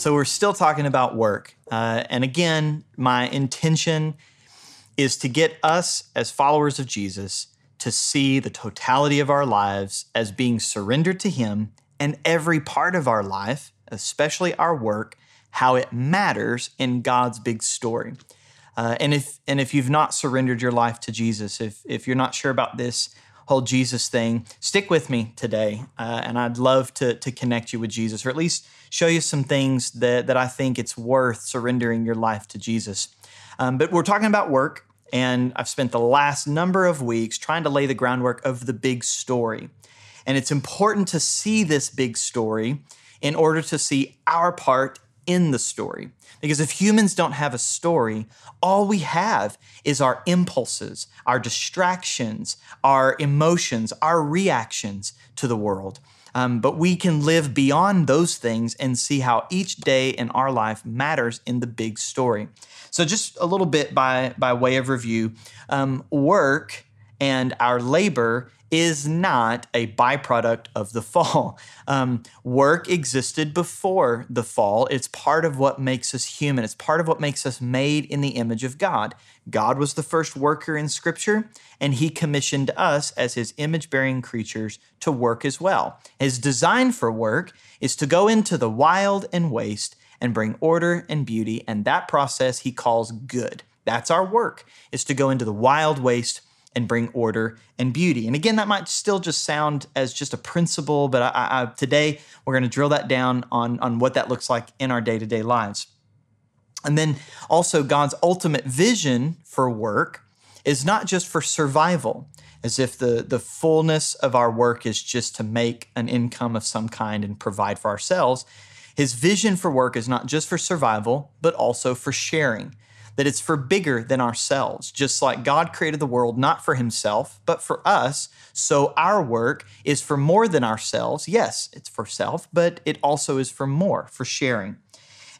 So we're still talking about work. Uh, and again, my intention is to get us as followers of Jesus to see the totality of our lives as being surrendered to Him and every part of our life, especially our work, how it matters in God's big story. Uh, and if and if you've not surrendered your life to Jesus, if if you're not sure about this whole Jesus thing, stick with me today, uh, and I'd love to to connect you with Jesus, or at least show you some things that that I think it's worth surrendering your life to Jesus. Um, but we're talking about work, and I've spent the last number of weeks trying to lay the groundwork of the big story, and it's important to see this big story in order to see our part in the story. Because if humans don't have a story, all we have is our impulses, our distractions, our emotions, our reactions to the world. Um, but we can live beyond those things and see how each day in our life matters in the big story. So, just a little bit by, by way of review um, work and our labor is not a byproduct of the fall. Um, work existed before the fall. It's part of what makes us human, it's part of what makes us made in the image of God. God was the first worker in Scripture, and He commissioned us as His image bearing creatures to work as well. His design for work is to go into the wild and waste and bring order and beauty, and that process He calls good. That's our work, is to go into the wild waste and bring order and beauty. And again, that might still just sound as just a principle, but I, I, today we're going to drill that down on, on what that looks like in our day to day lives. And then also, God's ultimate vision for work is not just for survival, as if the, the fullness of our work is just to make an income of some kind and provide for ourselves. His vision for work is not just for survival, but also for sharing that it's for bigger than ourselves, just like God created the world not for himself, but for us. So our work is for more than ourselves. Yes, it's for self, but it also is for more, for sharing.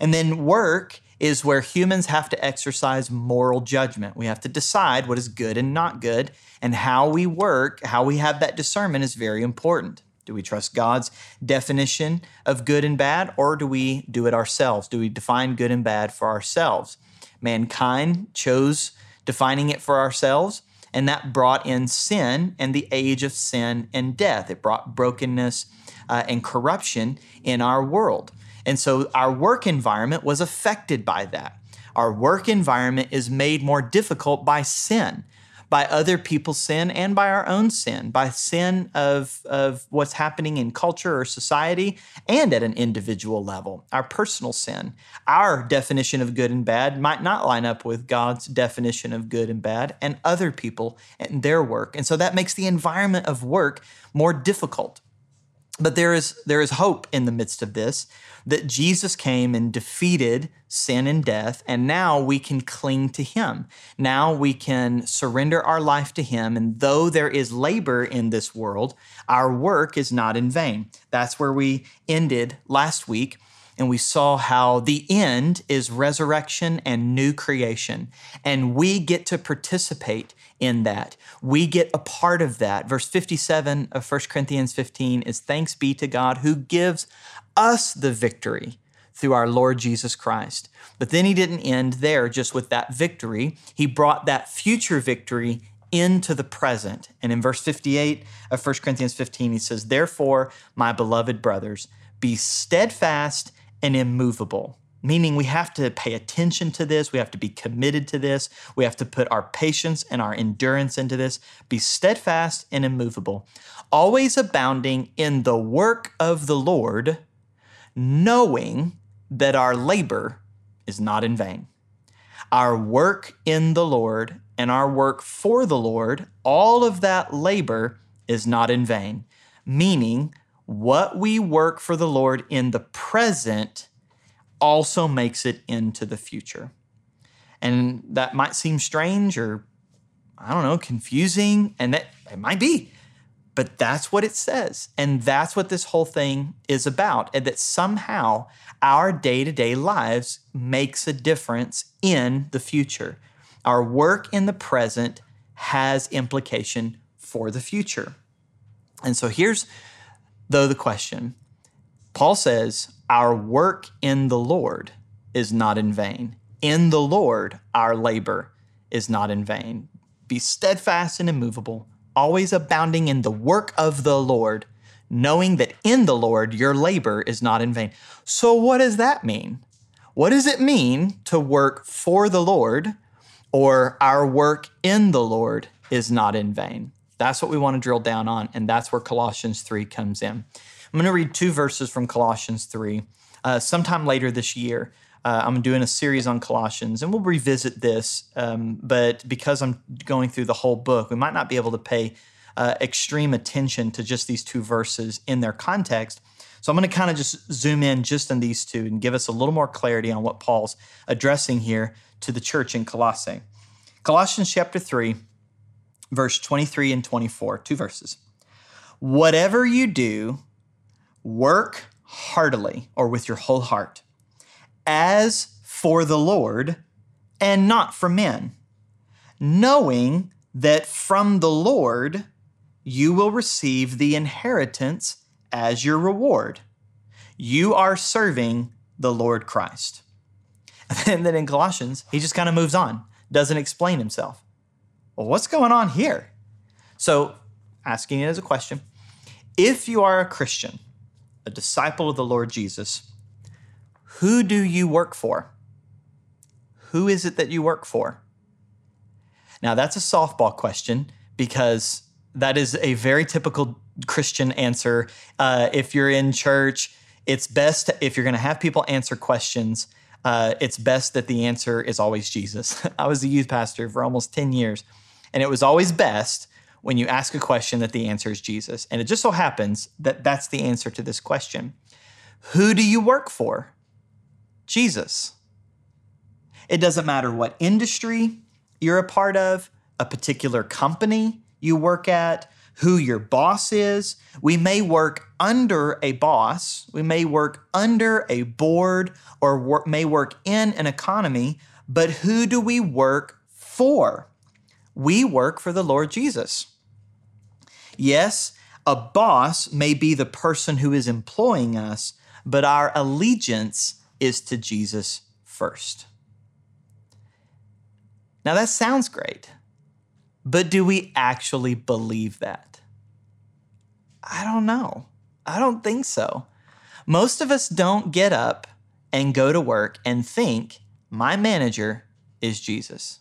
And then work is where humans have to exercise moral judgment. We have to decide what is good and not good, and how we work, how we have that discernment is very important. Do we trust God's definition of good and bad, or do we do it ourselves? Do we define good and bad for ourselves? Mankind chose defining it for ourselves, and that brought in sin and the age of sin and death. It brought brokenness uh, and corruption in our world. And so our work environment was affected by that. Our work environment is made more difficult by sin by other people's sin and by our own sin, by sin of, of what's happening in culture or society and at an individual level, our personal sin. Our definition of good and bad might not line up with God's definition of good and bad and other people and their work. And so that makes the environment of work more difficult. But there is, there is hope in the midst of this that Jesus came and defeated sin and death, and now we can cling to Him. Now we can surrender our life to Him, and though there is labor in this world, our work is not in vain. That's where we ended last week. And we saw how the end is resurrection and new creation. And we get to participate in that. We get a part of that. Verse 57 of 1 Corinthians 15 is thanks be to God who gives us the victory through our Lord Jesus Christ. But then he didn't end there just with that victory. He brought that future victory into the present. And in verse 58 of 1 Corinthians 15, he says, Therefore, my beloved brothers, be steadfast and immovable. Meaning, we have to pay attention to this. We have to be committed to this. We have to put our patience and our endurance into this. Be steadfast and immovable, always abounding in the work of the Lord knowing that our labor is not in vain. Our work in the Lord and our work for the Lord, all of that labor is not in vain, meaning what we work for the Lord in the present also makes it into the future. And that might seem strange or, I don't know, confusing, and that it might be. But that's what it says. And that's what this whole thing is about. And that somehow our day to day lives makes a difference in the future. Our work in the present has implication for the future. And so here's, though, the question Paul says, our work in the Lord is not in vain. In the Lord, our labor is not in vain. Be steadfast and immovable, always abounding in the work of the Lord, knowing that in the Lord your labor is not in vain. So, what does that mean? What does it mean to work for the Lord or our work in the Lord is not in vain? That's what we want to drill down on, and that's where Colossians 3 comes in. I'm going to read two verses from Colossians 3. Uh, sometime later this year, uh, I'm doing a series on Colossians, and we'll revisit this. Um, but because I'm going through the whole book, we might not be able to pay uh, extreme attention to just these two verses in their context. So I'm going to kind of just zoom in just on these two and give us a little more clarity on what Paul's addressing here to the church in Colossae. Colossians chapter 3, verse 23 and 24, two verses. Whatever you do, work heartily or with your whole heart, as for the Lord and not for men, knowing that from the Lord you will receive the inheritance as your reward. You are serving the Lord Christ. And then in Colossians, he just kind of moves on, doesn't explain himself. Well, what's going on here? So, asking it as a question if you are a Christian, a disciple of the Lord Jesus, who do you work for? Who is it that you work for? Now, that's a softball question because that is a very typical Christian answer. Uh, if you're in church, it's best if you're going to have people answer questions. Uh, it's best that the answer is always Jesus. I was a youth pastor for almost 10 years, and it was always best when you ask a question that the answer is Jesus. And it just so happens that that's the answer to this question Who do you work for? Jesus. It doesn't matter what industry you're a part of, a particular company you work at, who your boss is. We may work under a boss, we may work under a board, or may work in an economy, but who do we work for? We work for the Lord Jesus. Yes, a boss may be the person who is employing us, but our allegiance is to Jesus first. Now that sounds great, but do we actually believe that? I don't know. I don't think so. Most of us don't get up and go to work and think, my manager is Jesus.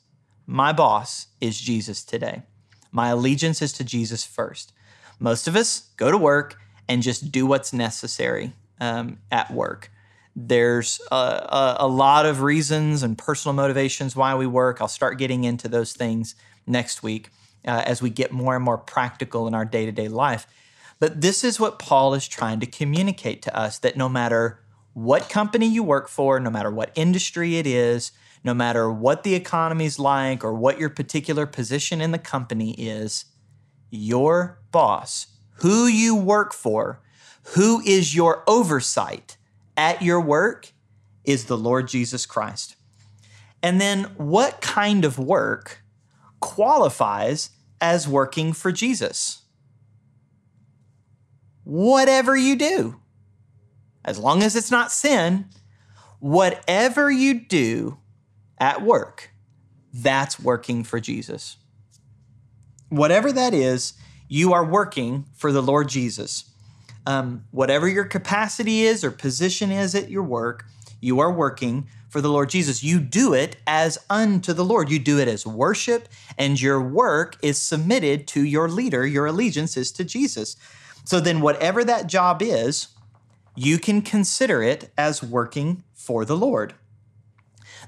My boss is Jesus today. My allegiance is to Jesus first. Most of us go to work and just do what's necessary um, at work. There's a, a, a, lot of reasons and personal motivations why we work. I'll start getting into those things next week uh, as we get more and more practical in our day to day life. But this is what Paul is trying to communicate to us that no matter what company you work for, no matter what industry it is, no matter what the economy's like or what your particular position in the company is, your boss, who you work for, who is your oversight at your work, is the Lord Jesus Christ. And then what kind of work qualifies as working for Jesus? Whatever you do, as long as it's not sin, whatever you do at work, that's working for Jesus. Whatever that is, you are working for the Lord Jesus. Um, whatever your capacity is or position is at your work, you are working for the Lord Jesus. You do it as unto the Lord. You do it as worship, and your work is submitted to your leader. Your allegiance is to Jesus. So then, whatever that job is, you can consider it as working for the Lord.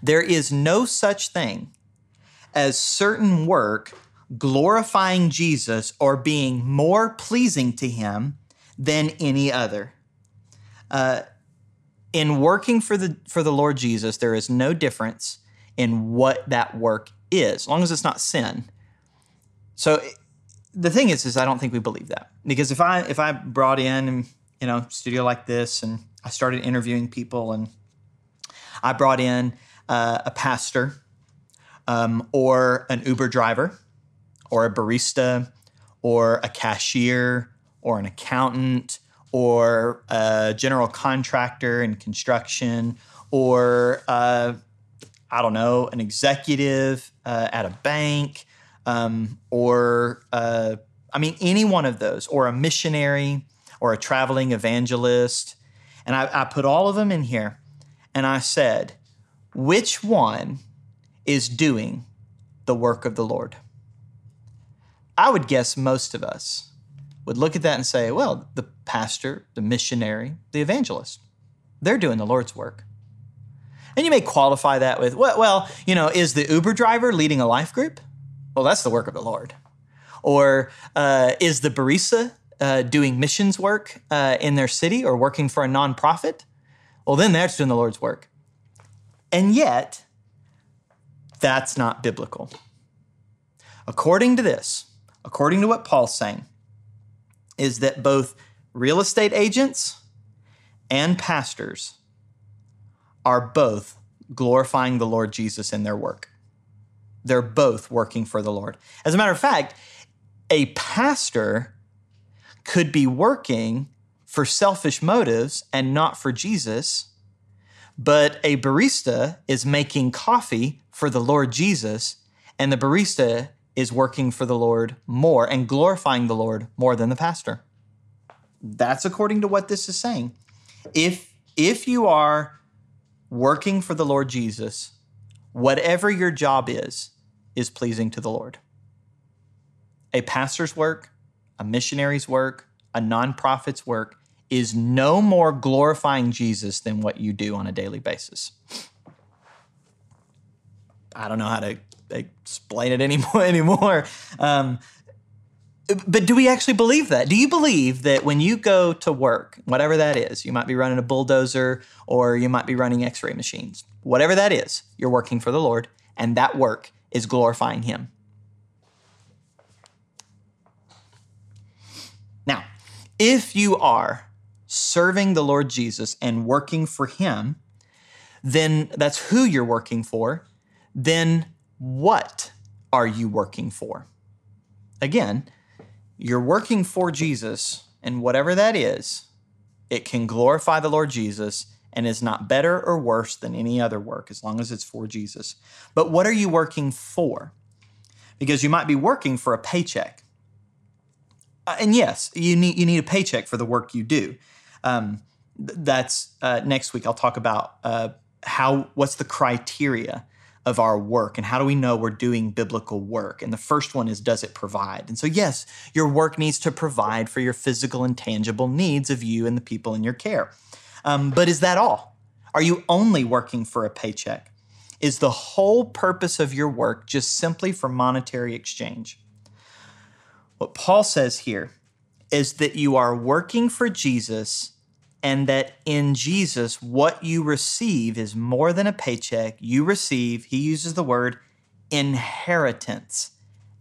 There is no such thing as certain work glorifying Jesus or being more pleasing to Him than any other. Uh, in working for the for the Lord Jesus, there is no difference in what that work is, as long as it's not sin. So the thing is, is I don't think we believe that because if I if I brought in you know studio like this and I started interviewing people and I brought in uh, a pastor um, or an Uber driver or a barista or a cashier or an accountant or a general contractor in construction, or uh, I don't know, an executive uh, at a bank, um, or uh, I mean, any one of those, or a missionary, or a traveling evangelist. And I, I put all of them in here, and I said, which one is doing the work of the Lord? I would guess most of us would look at that and say, well, the pastor, the missionary, the evangelist, they're doing the Lord's work. And you may qualify that with, well, you know, is the Uber driver leading a life group? Well, that's the work of the Lord. Or uh, is the barista uh, doing missions work uh, in their city or working for a nonprofit? Well, then that's doing the Lord's work. And yet, that's not biblical. According to this, according to what Paul's saying, is that both real estate agents and pastors are both glorifying the Lord Jesus in their work. They're both working for the Lord. As a matter of fact, a pastor could be working for selfish motives and not for Jesus, but a barista is making coffee for the Lord Jesus, and the barista is working for the Lord more and glorifying the Lord more than the pastor. That's according to what this is saying. If if you are working for the Lord Jesus, whatever your job is, is pleasing to the Lord. A pastor's work, a missionary's work, a nonprofit's work is no more glorifying Jesus than what you do on a daily basis. I don't know how to explain it anymore. anymore. Um, but do we actually believe that? Do you believe that when you go to work, whatever that is, you might be running a bulldozer or you might be running x ray machines, whatever that is, you're working for the Lord, and that work is glorifying Him? Now, if you are serving the Lord Jesus and working for Him, then that's who you're working for. Then what are you working for? Again, you're working for Jesus, and whatever that is, it can glorify the Lord Jesus and is not better or worse than any other work as long as it's for Jesus. But what are you working for? Because you might be working for a paycheck. Uh, and yes, you need you need a paycheck for the work you do. Um, that's uh, next week. I'll talk about uh, how what's the criteria of our work and how do we know we're doing biblical work? And the first one is does it provide? And so, yes, your work needs to provide for your physical and tangible needs of you and the people in your care. Um, but is that all? Are you only working for a paycheck? Is the whole purpose of your work just simply for monetary exchange? What Paul says here is that you are working for Jesus and that in Jesus, what you receive is more than a paycheck. You receive, he uses the word inheritance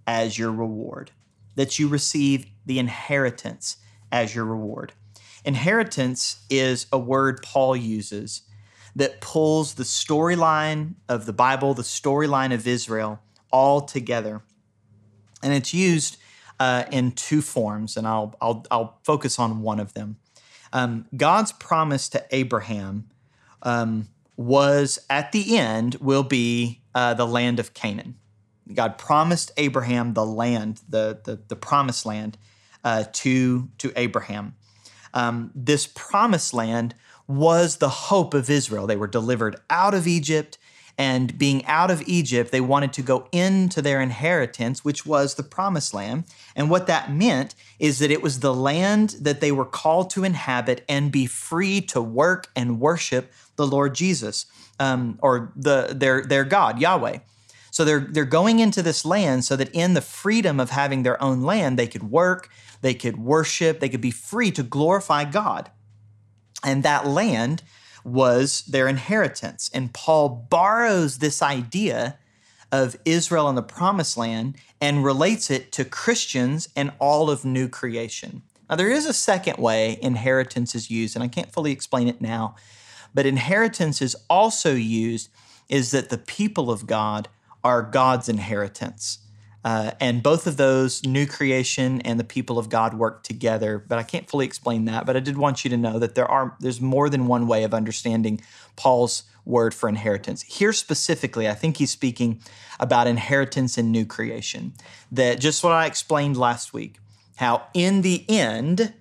as your reward, that you receive the inheritance as your reward. Inheritance is a word Paul uses that pulls the storyline of the Bible, the storyline of Israel, all together. And it's used uh, in two forms, and I'll, I'll, I'll focus on one of them. Um, God's promise to Abraham um, was at the end will be uh, the land of Canaan. God promised Abraham the land, the the, the promised land, uh, to to Abraham. Um, this promised land was the hope of Israel. They were delivered out of Egypt and being out of Egypt, they wanted to go into their inheritance, which was the promised land. And what that meant is that it was the land that they were called to inhabit and be free to work and worship the Lord Jesus um, or the, their, their God, Yahweh. So they're, they're going into this land so that in the freedom of having their own land, they could work, they could worship, they could be free to glorify God. And that land was their inheritance. And Paul borrows this idea of Israel and the promised land and relates it to Christians and all of new creation. Now, there is a second way inheritance is used, and I can't fully explain it now, but inheritance is also used is that the people of God are God's inheritance. Uh, and both of those, new creation and the people of God, work together. But I can't fully explain that. But I did want you to know that there are there's more than one way of understanding Paul's word for inheritance. Here specifically, I think he's speaking about inheritance and new creation. That just what I explained last week, how in the end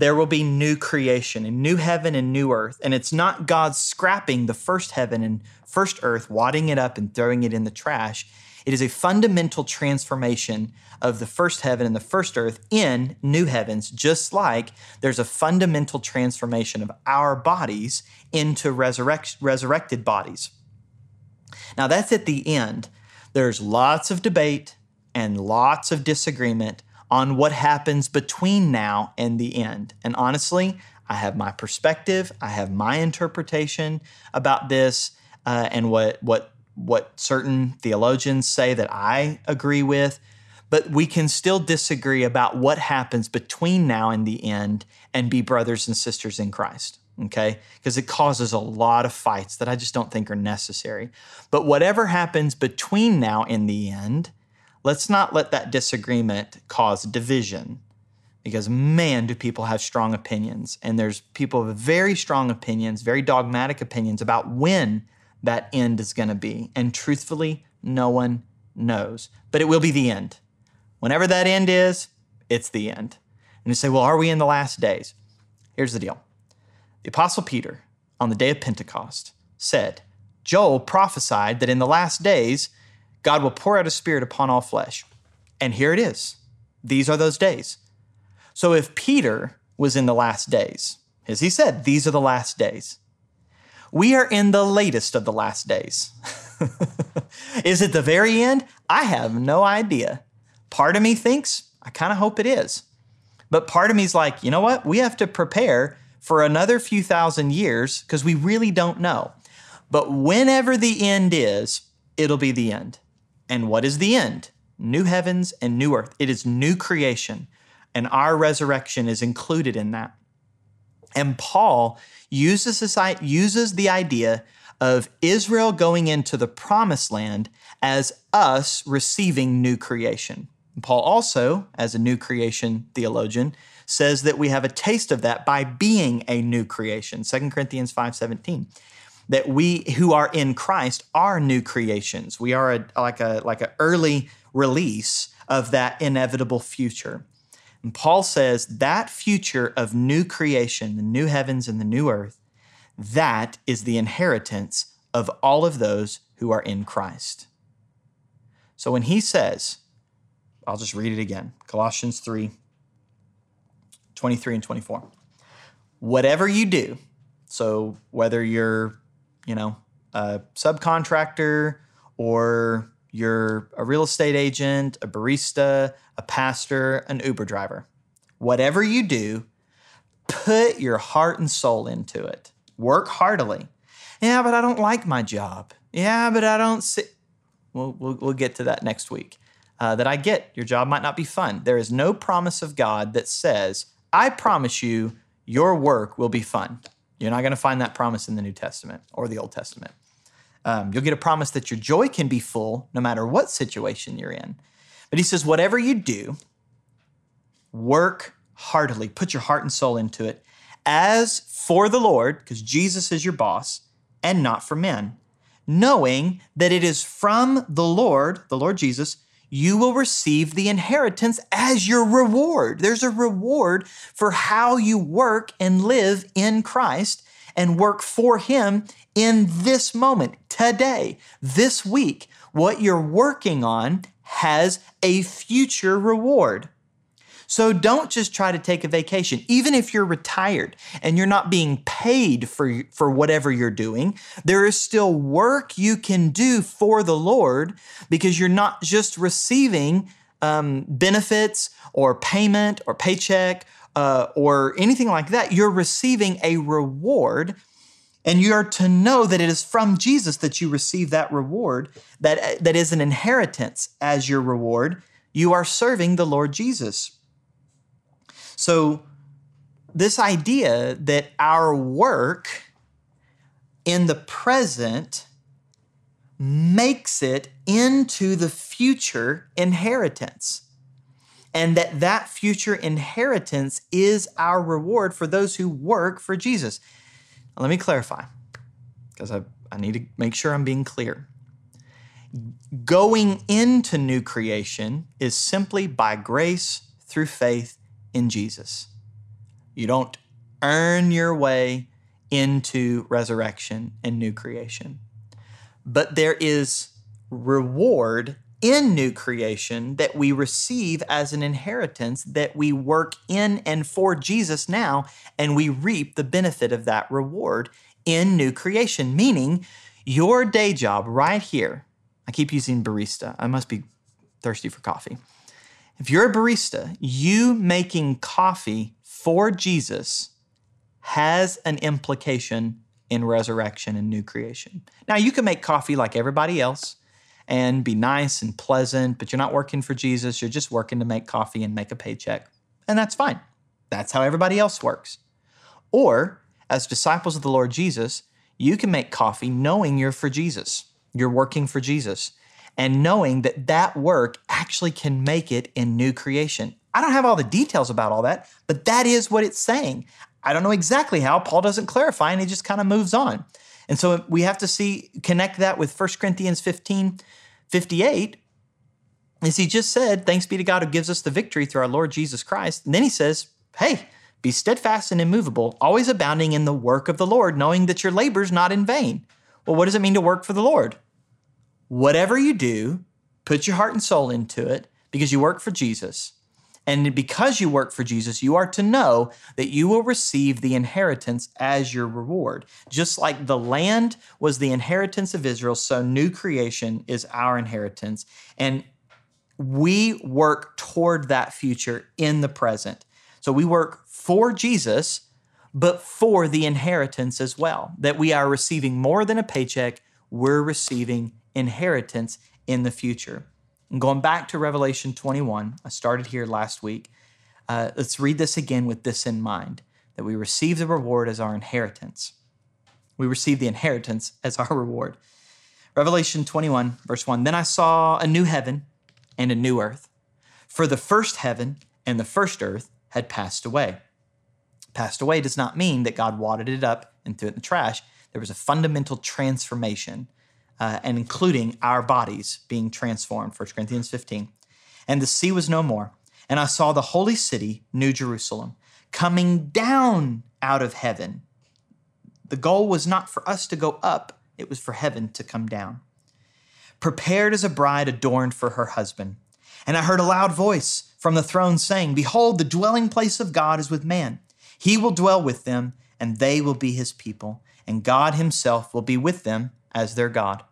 there will be new creation, a new heaven and new earth. And it's not God scrapping the first heaven and first earth, wadding it up and throwing it in the trash. It is a fundamental transformation of the first heaven and the first earth in new heavens, just like there's a fundamental transformation of our bodies into resurrect, resurrected bodies. Now, that's at the end. There's lots of debate and lots of disagreement on what happens between now and the end. And honestly, I have my perspective, I have my interpretation about this, uh, and what what what certain theologians say that I agree with, but we can still disagree about what happens between now and the end and be brothers and sisters in Christ. Okay? Because it causes a lot of fights that I just don't think are necessary. But whatever happens between now and the end, let's not let that disagreement cause division. Because man, do people have strong opinions. And there's people with very strong opinions, very dogmatic opinions about when that end is going to be. And truthfully, no one knows. But it will be the end. Whenever that end is, it's the end. And you say, well, are we in the last days? Here's the deal the Apostle Peter, on the day of Pentecost, said, Joel prophesied that in the last days, God will pour out his spirit upon all flesh. And here it is. These are those days. So if Peter was in the last days, as he said, these are the last days, we are in the latest of the last days. is it the very end? I have no idea. Part of me thinks, I kind of hope it is. But part of me is like, you know what? We have to prepare for another few thousand years because we really don't know. But whenever the end is, it'll be the end. And what is the end? New heavens and new earth. It is new creation. And our resurrection is included in that. And Paul uses, this, uses the idea of Israel going into the promised land as us receiving new creation. Paul also, as a new creation theologian, says that we have a taste of that by being a new creation. 2 Corinthians 5:17. That we who are in Christ are new creations. We are a, like a like an early release of that inevitable future. And Paul says that future of new creation, the new heavens and the new earth, that is the inheritance of all of those who are in Christ. So when he says, I'll just read it again Colossians 3 23 and 24. Whatever you do, so whether you're, you know, a subcontractor or you're a real estate agent, a barista, a pastor, an Uber driver. Whatever you do, put your heart and soul into it. Work heartily. Yeah, but I don't like my job. Yeah, but I don't see. We'll, we'll, we'll get to that next week. Uh, that I get your job might not be fun. There is no promise of God that says, I promise you, your work will be fun. You're not going to find that promise in the New Testament or the Old Testament. Um, you'll get a promise that your joy can be full no matter what situation you're in. But he says, whatever you do, work heartily, put your heart and soul into it, as for the Lord, because Jesus is your boss, and not for men, knowing that it is from the Lord, the Lord Jesus, you will receive the inheritance as your reward. There's a reward for how you work and live in Christ and work for Him in this moment, today, this week. What you're working on has a future reward. So don't just try to take a vacation. Even if you're retired and you're not being paid for, for whatever you're doing, there is still work you can do for the Lord because you're not just receiving um, benefits or payment or paycheck uh, or anything like that. You're receiving a reward. And you are to know that it is from Jesus that you receive that reward, that, that is an inheritance as your reward. You are serving the Lord Jesus. So, this idea that our work in the present makes it into the future inheritance. And that that future inheritance is our reward for those who work for Jesus. Now, let me clarify, because I, I need to make sure I'm being clear. Going into new creation is simply by grace through faith in Jesus. You don't earn your way into resurrection and new creation. But there is reward in new creation that we receive as an inheritance that we work in and for Jesus now, and we reap the benefit of that reward in new creation. Meaning, your day job right here, I keep using barista, I must be thirsty for coffee. If you're a barista, you making coffee for Jesus has an implication in resurrection and new creation. Now, you can make coffee like everybody else and be nice and pleasant, but you're not working for Jesus. You're just working to make coffee and make a paycheck. And that's fine. That's how everybody else works. Or, as disciples of the Lord Jesus, you can make coffee knowing you're for Jesus. You're working for Jesus and knowing that that work actually can make it in new creation. I don't have all the details about all that, but that is what it's saying. I don't know exactly how. Paul doesn't clarify and he just kind of moves on. And so we have to see, connect that with 1 Corinthians 15 58. As he just said, thanks be to God who gives us the victory through our Lord Jesus Christ. And then he says, hey, be steadfast and immovable, always abounding in the work of the Lord, knowing that your labor's not in vain. Well, what does it mean to work for the Lord? Whatever you do, put your heart and soul into it because you work for Jesus. And because you work for Jesus, you are to know that you will receive the inheritance as your reward. Just like the land was the inheritance of Israel, so new creation is our inheritance. And we work toward that future in the present. So we work for Jesus, but for the inheritance as well. That we are receiving more than a paycheck, we're receiving inheritance in the future. Going back to Revelation 21, I started here last week. Uh, let's read this again with this in mind that we receive the reward as our inheritance. We receive the inheritance as our reward. Revelation 21, verse 1 Then I saw a new heaven and a new earth, for the first heaven and the first earth had passed away. Passed away does not mean that God wadded it up and threw it in the trash. There was a fundamental transformation uh, and including our bodies being transformed, 1 Corinthians 15. And the sea was no more. And I saw the holy city, New Jerusalem, coming down out of heaven. The goal was not for us to go up, it was for heaven to come down. Prepared as a bride adorned for her husband. And I heard a loud voice from the throne saying, Behold, the dwelling place of God is with man. He will dwell with them, and they will be his people, and God himself will be with them as their God.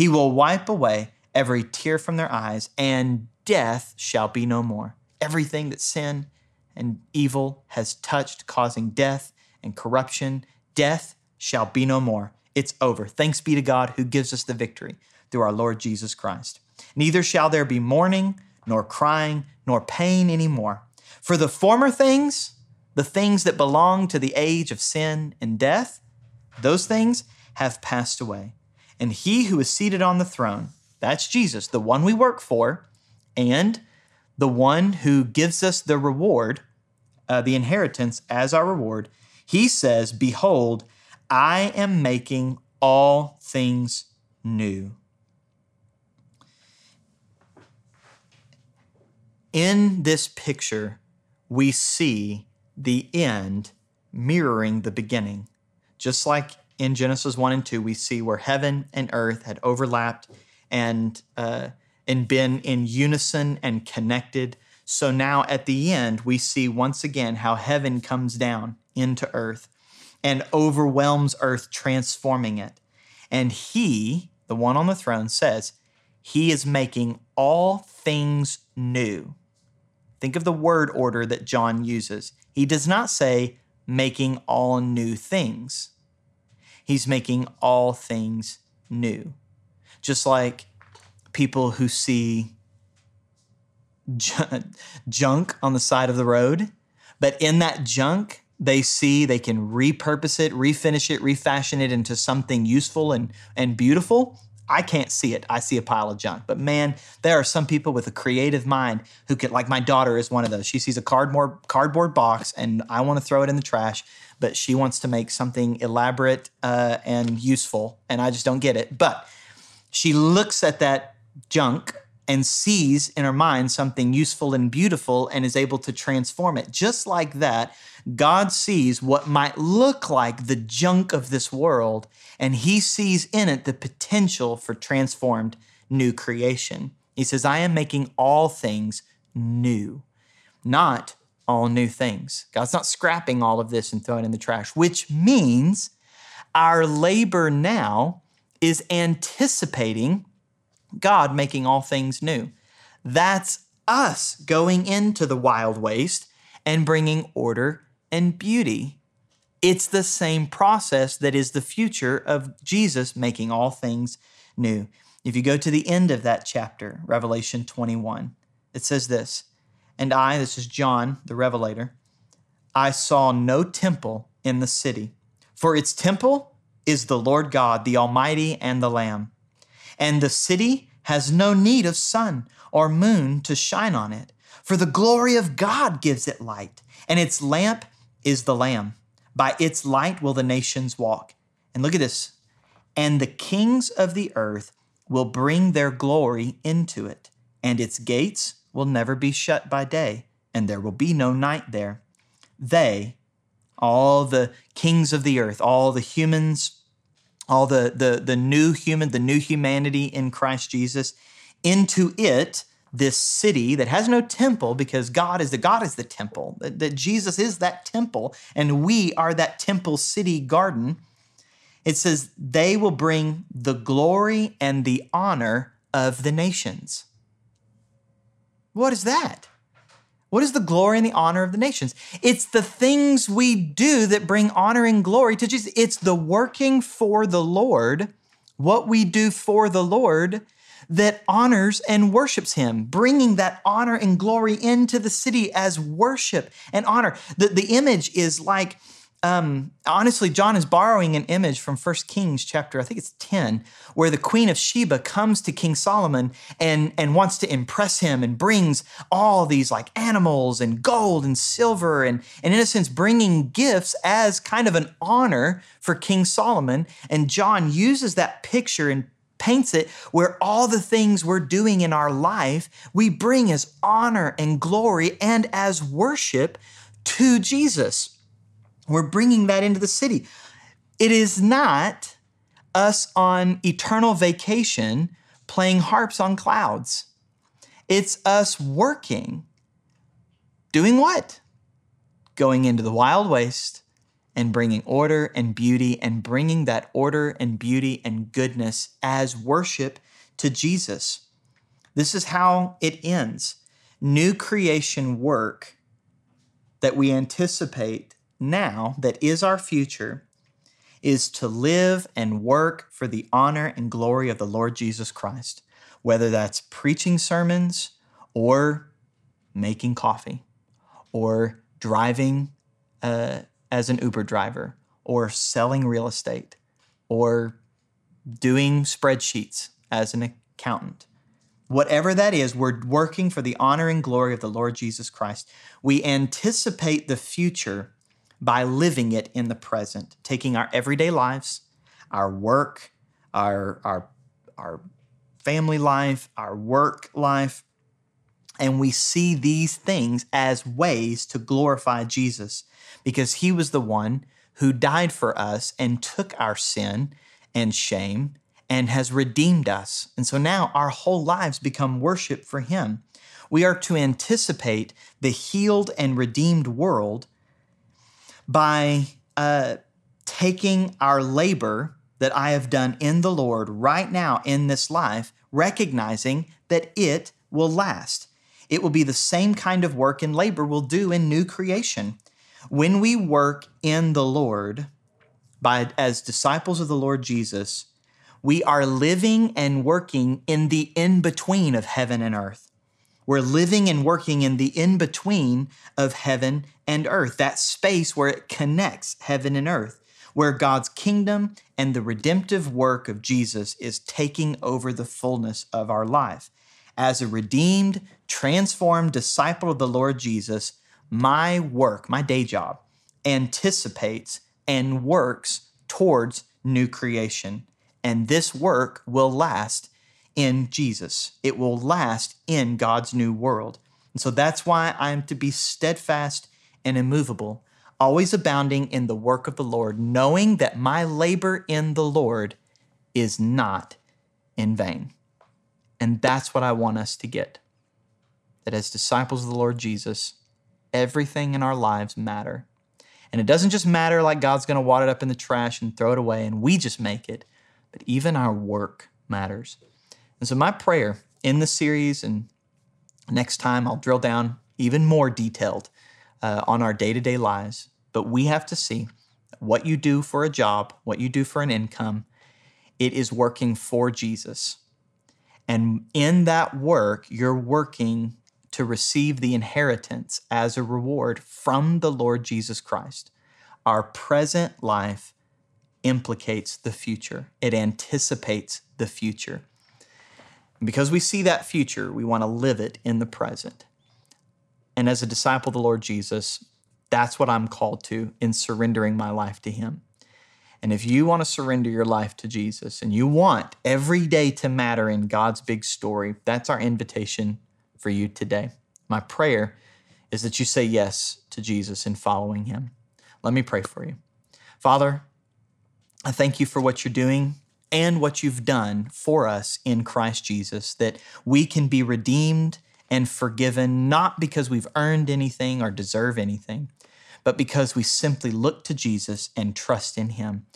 He will wipe away every tear from their eyes, and death shall be no more. Everything that sin and evil has touched, causing death and corruption, death shall be no more. It's over. Thanks be to God who gives us the victory through our Lord Jesus Christ. Neither shall there be mourning, nor crying, nor pain anymore. For the former things, the things that belong to the age of sin and death, those things have passed away. And he who is seated on the throne, that's Jesus, the one we work for, and the one who gives us the reward, uh, the inheritance as our reward, he says, Behold, I am making all things new. In this picture, we see the end mirroring the beginning. Just like in Genesis 1 and 2, we see where heaven and earth had overlapped and, uh, and been in unison and connected. So now at the end, we see once again how heaven comes down into earth and overwhelms earth, transforming it. And he, the one on the throne, says, He is making all things new. Think of the word order that John uses. He does not say making all new things. He's making all things new. Just like people who see junk on the side of the road, but in that junk, they see they can repurpose it, refinish it, refashion it into something useful and, and beautiful. I can't see it. I see a pile of junk. But man, there are some people with a creative mind who could, like my daughter is one of those. She sees a cardboard cardboard box and I want to throw it in the trash, but she wants to make something elaborate uh, and useful, and I just don't get it. But she looks at that junk and sees in her mind something useful and beautiful and is able to transform it. Just like that, God sees what might look like the junk of this world, and He sees in it the potential for transformed new creation. He says, I am making all things new, not all new things. God's not scrapping all of this and throwing in the trash, which means our labor now is anticipating God making all things new. That's us going into the wild waste and bringing order and beauty. It's the same process that is the future of Jesus making all things new. If you go to the end of that chapter, Revelation 21, it says this And I, this is John, the Revelator, I saw no temple in the city, for its temple is the Lord God, the Almighty, and the Lamb. And the city has no need of sun or moon to shine on it, for the glory of God gives it light, and its lamp is the Lamb. By its light will the nations walk. And look at this. And the kings of the earth will bring their glory into it, and its gates will never be shut by day, and there will be no night there. They, all the kings of the earth, all the humans, all the, the, the new human, the new humanity in Christ Jesus, into it this city that has no temple because God is the God is the temple, that, that Jesus is that temple, and we are that temple city garden. It says, they will bring the glory and the honor of the nations. What is that? What is the glory and the honor of the nations? It's the things we do that bring honor and glory to Jesus. It's the working for the Lord, what we do for the Lord that honors and worships him, bringing that honor and glory into the city as worship and honor. The, the image is like, um, honestly, John is borrowing an image from 1 Kings chapter, I think it's 10, where the Queen of Sheba comes to King Solomon and, and wants to impress him and brings all these like animals and gold and silver and, and in a sense bringing gifts as kind of an honor for King Solomon. And John uses that picture and paints it where all the things we're doing in our life we bring as honor and glory and as worship to Jesus. We're bringing that into the city. It is not us on eternal vacation playing harps on clouds. It's us working. Doing what? Going into the wild waste and bringing order and beauty and bringing that order and beauty and goodness as worship to Jesus. This is how it ends. New creation work that we anticipate now, that is our future, is to live and work for the honor and glory of the Lord Jesus Christ, whether that's preaching sermons or making coffee or driving uh, as an Uber driver or selling real estate or doing spreadsheets as an accountant. Whatever that is, we're working for the honor and glory of the Lord Jesus Christ. We anticipate the future by living it in the present, taking our everyday lives, our work, our, our, our family life, our work life, and we see these things as ways to glorify Jesus because he was the one who died for us and took our sin and shame and has redeemed us. And so now our whole lives become worship for him. We are to anticipate the healed and redeemed world by uh, taking our labor that I have done in the Lord right now in this life, recognizing that it will last. It will be the same kind of work and labor we'll do in new creation. When we work in the Lord, by as disciples of the Lord Jesus, we are living and working in the in between of heaven and earth. We're living and working in the in between of heaven and earth, that space where it connects heaven and earth. where God's kingdom and the redemptive work of Jesus is taking over the fullness of our life. As a redeemed, transformed disciple of the Lord Jesus, my work, my day job, anticipates and works towards new creation. And this work will last in Jesus, it will last in God's new world. And so that's why I'm to be steadfast and immovable, always abounding in the work of the Lord, knowing that my labor in the Lord is not in vain. And that's what I want us to get. That as disciples of the Lord Jesus, everything in our lives matter. And it doesn't just matter like God's going to wad it up in the trash and throw it away and we just make it, but even our work matters. And so, my prayer in the series, and next time I'll drill down even more detailed uh, on our day to day lives, but we have to see what you do for a job, what you do for an income, it is working for Jesus. And in that work, you're working to receive the inheritance as a reward from the Lord Jesus Christ. Our present life implicates the future, it anticipates the future. And because we see that future, we want to live it in the present. And as a disciple of the Lord Jesus, that's what I'm called to in surrendering my life to Him. And if you want to surrender your life to Jesus and you want every day to matter in God's big story, that's our invitation for you today. My prayer is that you say yes to Jesus in following him. Let me pray for you. Father, I thank you for what you're doing and what you've done for us in Christ Jesus, that we can be redeemed and forgiven not because we've earned anything or deserve anything, but because we simply look to Jesus and trust in him.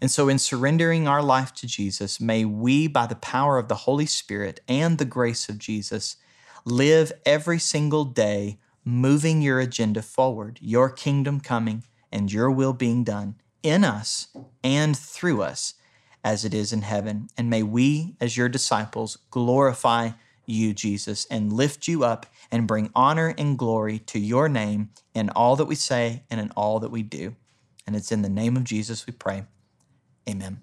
And so, in surrendering our life to Jesus, may we, by the power of the Holy Spirit and the grace of Jesus, live every single day moving your agenda forward, your kingdom coming and your will being done in us and through us as it is in heaven. And may we, as your disciples, glorify you, Jesus, and lift you up and bring honor and glory to your name in all that we say and in all that we do. And it's in the name of Jesus we pray. Amen.